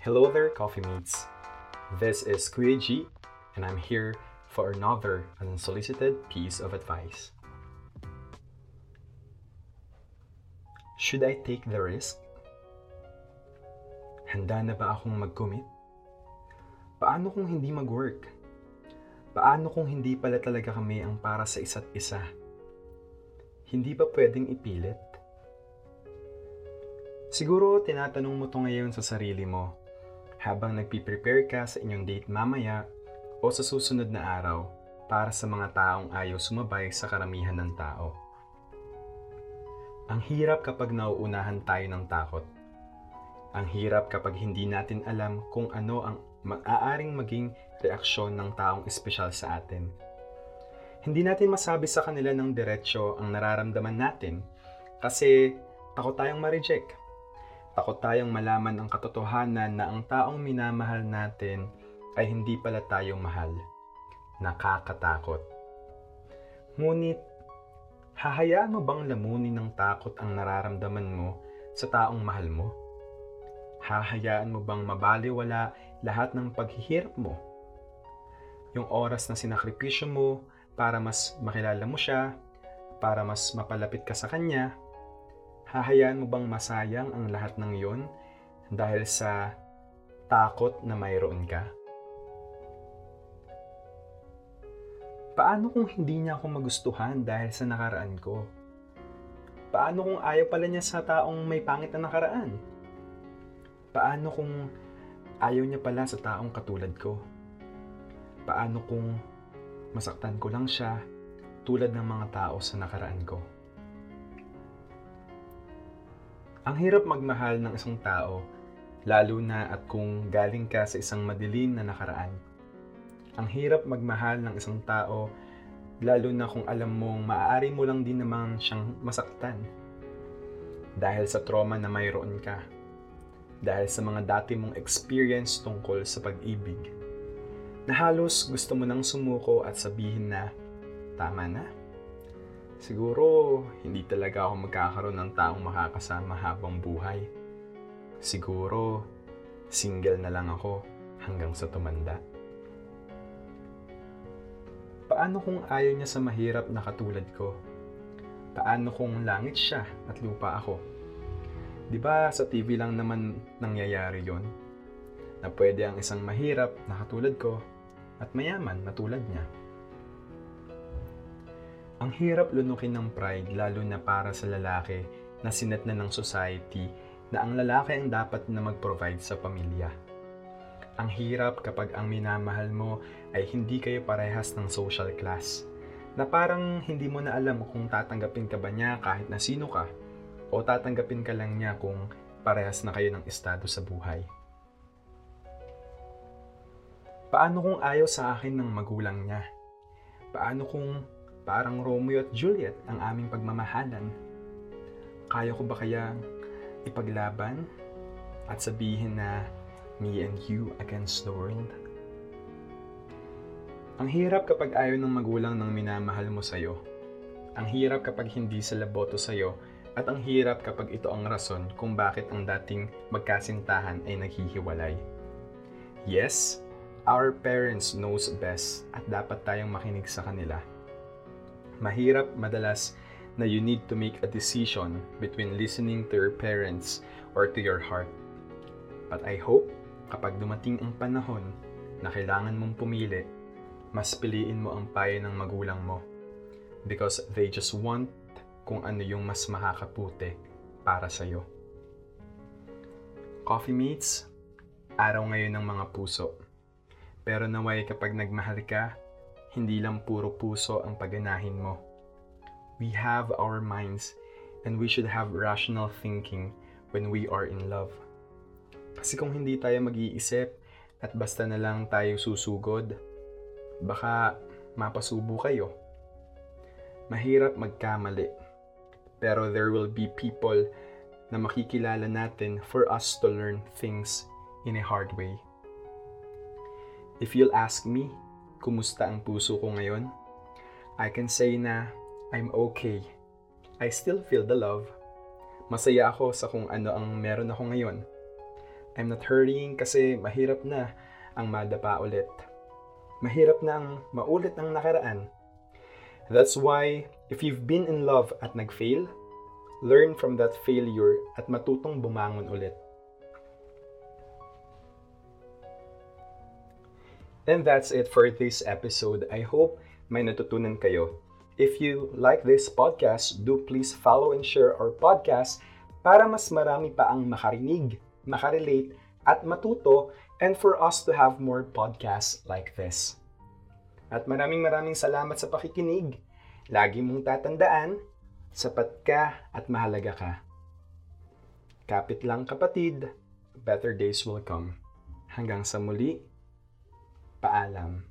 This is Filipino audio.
Hello there, coffee mates. This is Kuya and I'm here for another unsolicited piece of advice. Should I take the risk? Handa na ba akong mag-commit? Paano kung hindi mag-work? Paano kung hindi pala talaga kami ang para sa isa't isa? Hindi ba pwedeng ipilit? Siguro tinatanong mo to ngayon sa sarili mo habang nagpiprepare ka sa inyong date mamaya o sa susunod na araw para sa mga taong ayaw sumabay sa karamihan ng tao. Ang hirap kapag nauunahan tayo ng takot. Ang hirap kapag hindi natin alam kung ano ang maaaring maging reaksyon ng taong espesyal sa atin. Hindi natin masabi sa kanila ng diretsyo ang nararamdaman natin kasi takot tayong ma-reject. Takot tayong malaman ang katotohanan na ang taong minamahal natin ay hindi pala tayo mahal. Nakakatakot. Ngunit, hahayaan mo bang lamunin ng takot ang nararamdaman mo sa taong mahal mo? Hahayaan mo bang mabaliwala lahat ng paghihirap mo? Yung oras na sinakripisyo mo para mas makilala mo siya, para mas mapalapit ka sa kanya, hahayaan mo bang masayang ang lahat ng yon dahil sa takot na mayroon ka? Paano kung hindi niya ako magustuhan dahil sa nakaraan ko? Paano kung ayaw pala niya sa taong may pangit na nakaraan? Paano kung ayaw niya pala sa taong katulad ko? Paano kung masaktan ko lang siya tulad ng mga tao sa nakaraan ko? Ang hirap magmahal ng isang tao, lalo na at kung galing ka sa isang madilim na nakaraan. Ang hirap magmahal ng isang tao, lalo na kung alam mong maaari mo lang din naman siyang masaktan. Dahil sa trauma na mayroon ka. Dahil sa mga dati mong experience tungkol sa pag-ibig. Na halos gusto mo nang sumuko at sabihin na, tama na. Siguro, hindi talaga ako magkakaroon ng taong makakasama habang buhay. Siguro, single na lang ako hanggang sa tumanda. Paano kung ayaw niya sa mahirap na katulad ko? Paano kung langit siya at lupa ako? 'Di ba sa TV lang naman nangyayari 'yon? Na pwede ang isang mahirap na katulad ko at mayaman na tulad niya. Ang hirap lunukin ng pride lalo na para sa lalaki na sinet na ng society na ang lalaki ang dapat na mag-provide sa pamilya. Ang hirap kapag ang minamahal mo ay hindi kayo parehas ng social class. Na parang hindi mo na alam kung tatanggapin ka ba niya kahit na sino ka o tatanggapin ka lang niya kung parehas na kayo ng estado sa buhay. Paano kung ayaw sa akin ng magulang niya? Paano kung parang Romeo at Juliet ang aming pagmamahalan? Kaya ko ba kaya ipaglaban at sabihin na me and you against the world? Ang hirap kapag ayaw ng magulang ng minamahal mo sa'yo. Ang hirap kapag hindi sila boto sa'yo at ang hirap kapag ito ang rason kung bakit ang dating magkasintahan ay naghihiwalay. Yes, our parents knows best at dapat tayong makinig sa kanila. Mahirap madalas na you need to make a decision between listening to your parents or to your heart. But I hope kapag dumating ang panahon na kailangan mong pumili, mas piliin mo ang payo ng magulang mo because they just want kung ano yung mas makakaputi para sa'yo. Coffee mates, araw ngayon ng mga puso. Pero naway kapag nagmahal ka, hindi lang puro puso ang paganahin mo. We have our minds and we should have rational thinking when we are in love. Kasi kung hindi tayo mag-iisip at basta na lang tayo susugod, baka mapasubo kayo. Mahirap magkamali. Pero there will be people na makikilala natin for us to learn things in a hard way. If you'll ask me, kumusta ang puso ko ngayon? I can say na I'm okay. I still feel the love. Masaya ako sa kung ano ang meron ako ngayon. I'm not hurrying kasi mahirap na ang madapa ulit. Mahirap na ang maulit ang nakaraan. That's why, if you've been in love at nag-fail, learn from that failure at matutong bumangon ulit. And that's it for this episode. I hope may natutunan kayo. If you like this podcast, do please follow and share our podcast para mas marami pa ang makarinig, makarelate, at matuto and for us to have more podcasts like this. At maraming maraming salamat sa pakikinig. Lagi mong tatandaan, sapat ka at mahalaga ka. Kapit lang kapatid, better days will come. Hanggang sa muli, paalam.